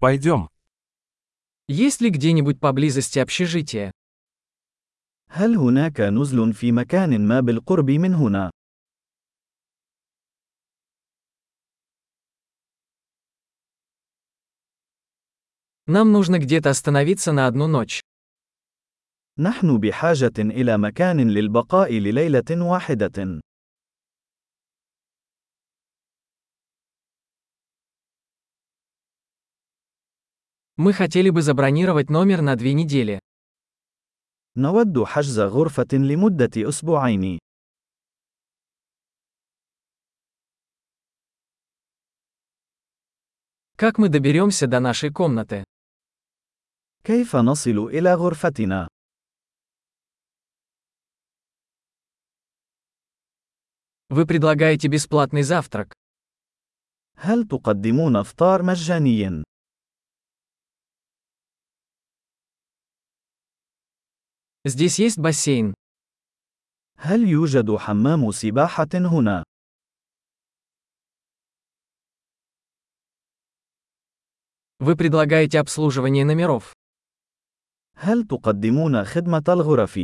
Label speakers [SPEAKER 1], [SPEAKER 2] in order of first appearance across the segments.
[SPEAKER 1] Пойдем.
[SPEAKER 2] Есть ли где-нибудь поблизости общежитие?
[SPEAKER 3] هل هناك نزل في مكان ما بالقرب من هنا؟
[SPEAKER 2] Нам нужно где-то остановиться на одну ночь.
[SPEAKER 3] نحن بحاجة إلى مكان للبقاء لليلة واحدة.
[SPEAKER 2] Мы хотели бы забронировать номер на две недели.
[SPEAKER 3] نود حجز غرفة لمدة أسبوعين.
[SPEAKER 2] Как мы доберемся до нашей комнаты?
[SPEAKER 3] كيف نصل إلى غرفتنا؟
[SPEAKER 2] Вы предлагаете бесплатный завтрак.
[SPEAKER 3] هل تقدمون إفطار مجاني؟
[SPEAKER 2] Здесь есть бассейн.
[SPEAKER 3] هل يوجد حمام سباحة هنا؟
[SPEAKER 2] Вы предлагаете обслуживание номеров.
[SPEAKER 3] هل تقدمون خدمة الغرف؟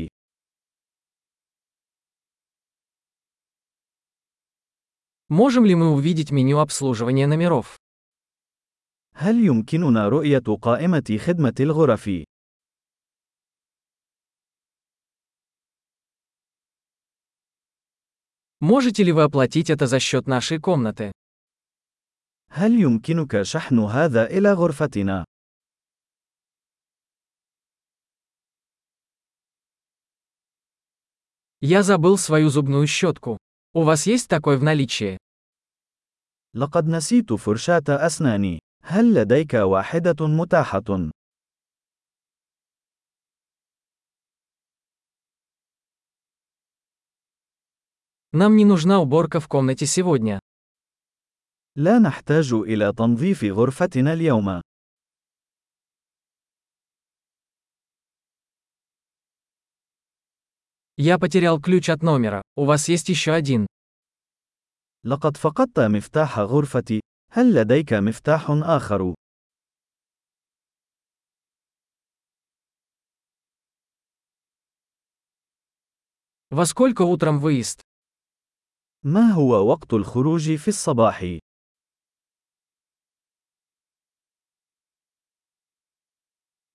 [SPEAKER 2] Можем ли мы увидеть меню обслуживания номеров?
[SPEAKER 3] هل يمكننا رؤية قائمة خدمة الغرف؟
[SPEAKER 2] Можете ли вы оплатить это за счет нашей комнаты?
[SPEAKER 3] هل يمكنك شحن هذا إلى غرفتنا؟
[SPEAKER 2] Я забыл свою зубную щетку. У вас есть такой в наличии?
[SPEAKER 3] لقد نسيت فرشاة أسناني. هل لديك واحدة متاحة؟
[SPEAKER 2] Нам не нужна уборка в комнате сегодня.
[SPEAKER 3] لا نحتاج إلى تنظيف غرفتنا اليوم.
[SPEAKER 2] Я потерял ключ от номера. У вас есть еще один.
[SPEAKER 3] لقد فقدت مفتاح غرفتي. هل لديك مفتاح آخر؟
[SPEAKER 2] Во сколько утром выезд?
[SPEAKER 3] ما هو وقت الخروج في الصباح؟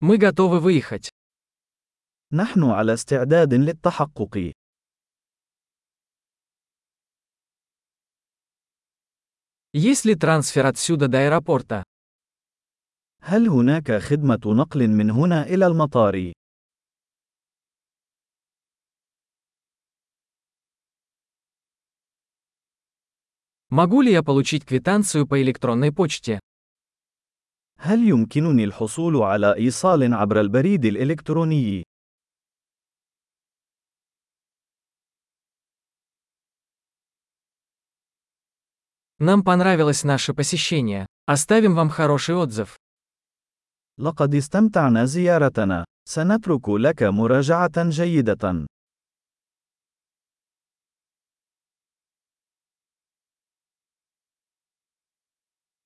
[SPEAKER 2] Мы готовы выехать.
[SPEAKER 3] نحن على استعداد للتحقق.
[SPEAKER 2] Есть ли трансфер отсюда до аэропорта?
[SPEAKER 3] هل هناك خدمة نقل من هنا إلى المطار؟
[SPEAKER 2] Могу ли я получить квитанцию по электронной почте?
[SPEAKER 3] هل يمكنني الحصول على إيصال عبر البريد الإلكتروني؟
[SPEAKER 2] Нам понравилось наше посещение. Оставим вам хороший отзыв.
[SPEAKER 3] لقد استمتعنا زيارتنا. سنترك لك مراجعة جيدة.